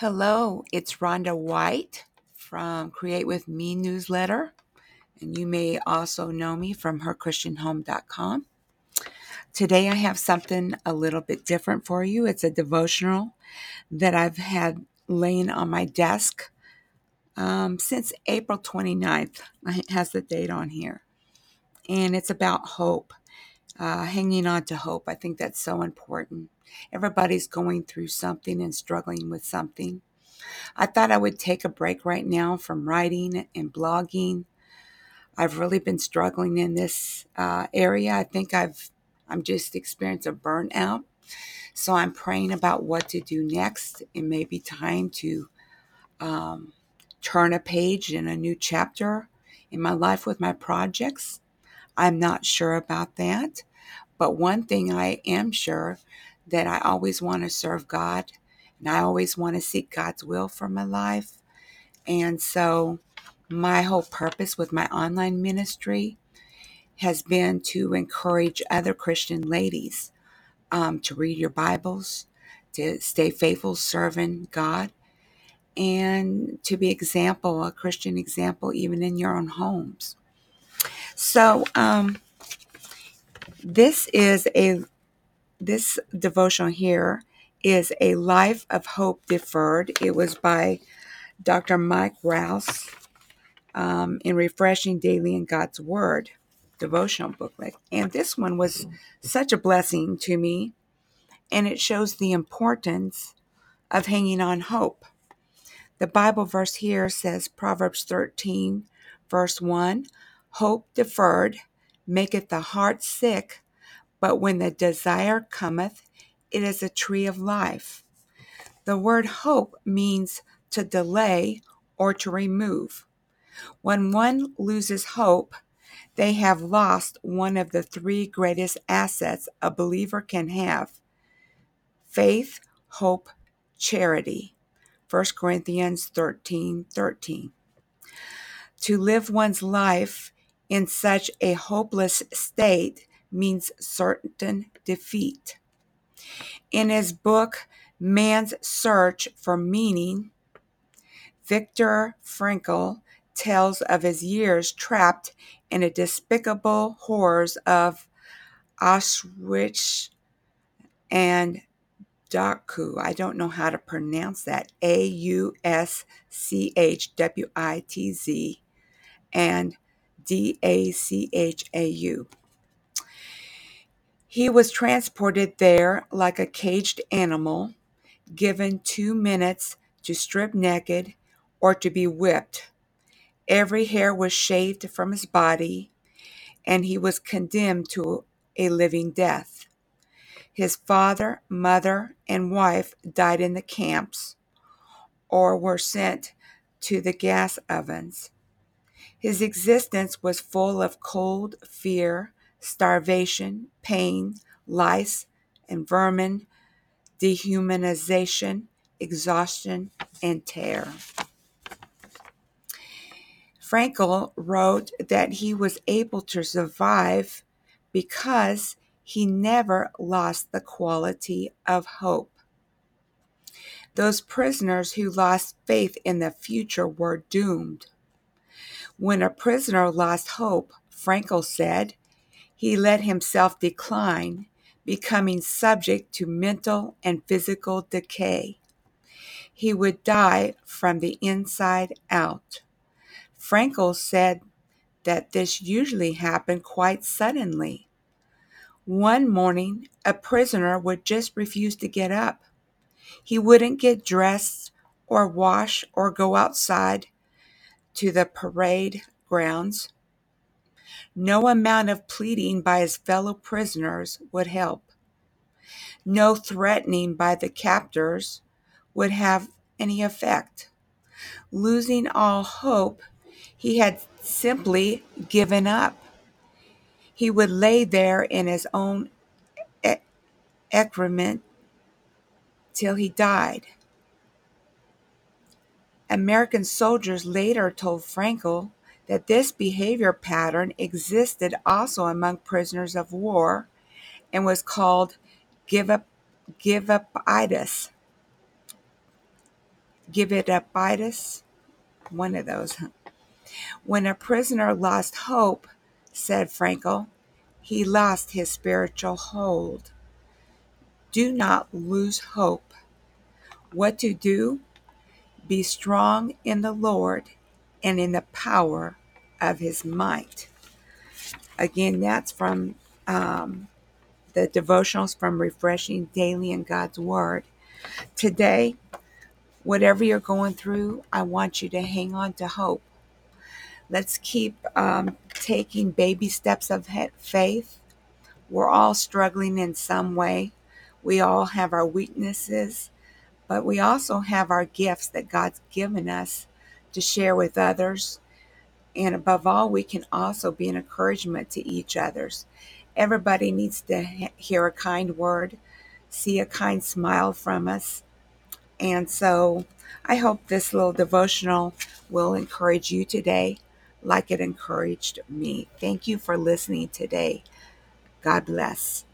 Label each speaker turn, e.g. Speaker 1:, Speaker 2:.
Speaker 1: Hello, it's Rhonda White from Create With Me newsletter, and you may also know me from herchristianhome.com. Today I have something a little bit different for you. It's a devotional that I've had laying on my desk um, since April 29th. It has the date on here. And it's about hope, uh, hanging on to hope. I think that's so important. Everybody's going through something and struggling with something. I thought I would take a break right now from writing and blogging. I've really been struggling in this uh, area. I think I've I'm just experienced a burnout. So I'm praying about what to do next. It may be time to um, turn a page in a new chapter in my life with my projects. I'm not sure about that. But one thing I am sure that I always want to serve God and I always want to seek God's will for my life. And so my whole purpose with my online ministry has been to encourage other Christian ladies um, to read your Bibles, to stay faithful serving God, and to be example, a Christian example, even in your own homes. So, um, this is a this devotional here is a life of hope deferred. It was by Dr. Mike Rouse um, in Refreshing Daily in God's Word devotional booklet, and this one was such a blessing to me, and it shows the importance of hanging on hope. The Bible verse here says Proverbs 13, verse 1 Hope deferred maketh the heart sick, but when the desire cometh, it is a tree of life. The word hope means to delay or to remove. When one loses hope, they have lost one of the three greatest assets a believer can have faith, hope, charity. 1 Corinthians 13 13. To live one's life in such a hopeless state means certain defeat. In his book, Man's Search for Meaning, Viktor Frankl tells of his years trapped in the despicable horrors of Auschwitz and Dachau. I don't know how to pronounce that. A U S C H W I T Z and D A C H A U. He was transported there like a caged animal, given two minutes to strip naked or to be whipped. Every hair was shaved from his body, and he was condemned to a living death. His father, mother, and wife died in the camps or were sent to the gas ovens. His existence was full of cold, fear, starvation, pain, lice, and vermin, dehumanization, exhaustion, and terror. Frankl wrote that he was able to survive because he never lost the quality of hope. Those prisoners who lost faith in the future were doomed. When a prisoner lost hope, Frankl said, he let himself decline, becoming subject to mental and physical decay. He would die from the inside out. Frankl said that this usually happened quite suddenly. One morning, a prisoner would just refuse to get up. He wouldn't get dressed or wash or go outside to the parade grounds. No amount of pleading by his fellow prisoners would help. No threatening by the captors would have any effect. Losing all hope, he had simply given up. He would lay there in his own excrement till he died. American soldiers later told Frankl that this behavior pattern existed also among prisoners of war and was called give up give up upitis. Give it up, Bitus. One of those. When a prisoner lost hope, said Frankl, he lost his spiritual hold. Do not lose hope. What to do? Be strong in the Lord and in the power of his might. Again, that's from um, the devotionals from Refreshing Daily in God's Word. Today, whatever you're going through, I want you to hang on to hope. Let's keep um, taking baby steps of faith. We're all struggling in some way. We all have our weaknesses, but we also have our gifts that God's given us to share with others. And above all, we can also be an encouragement to each other's. Everybody needs to hear a kind word, see a kind smile from us. And so I hope this little devotional will encourage you today like it encouraged me. Thank you for listening today. God bless.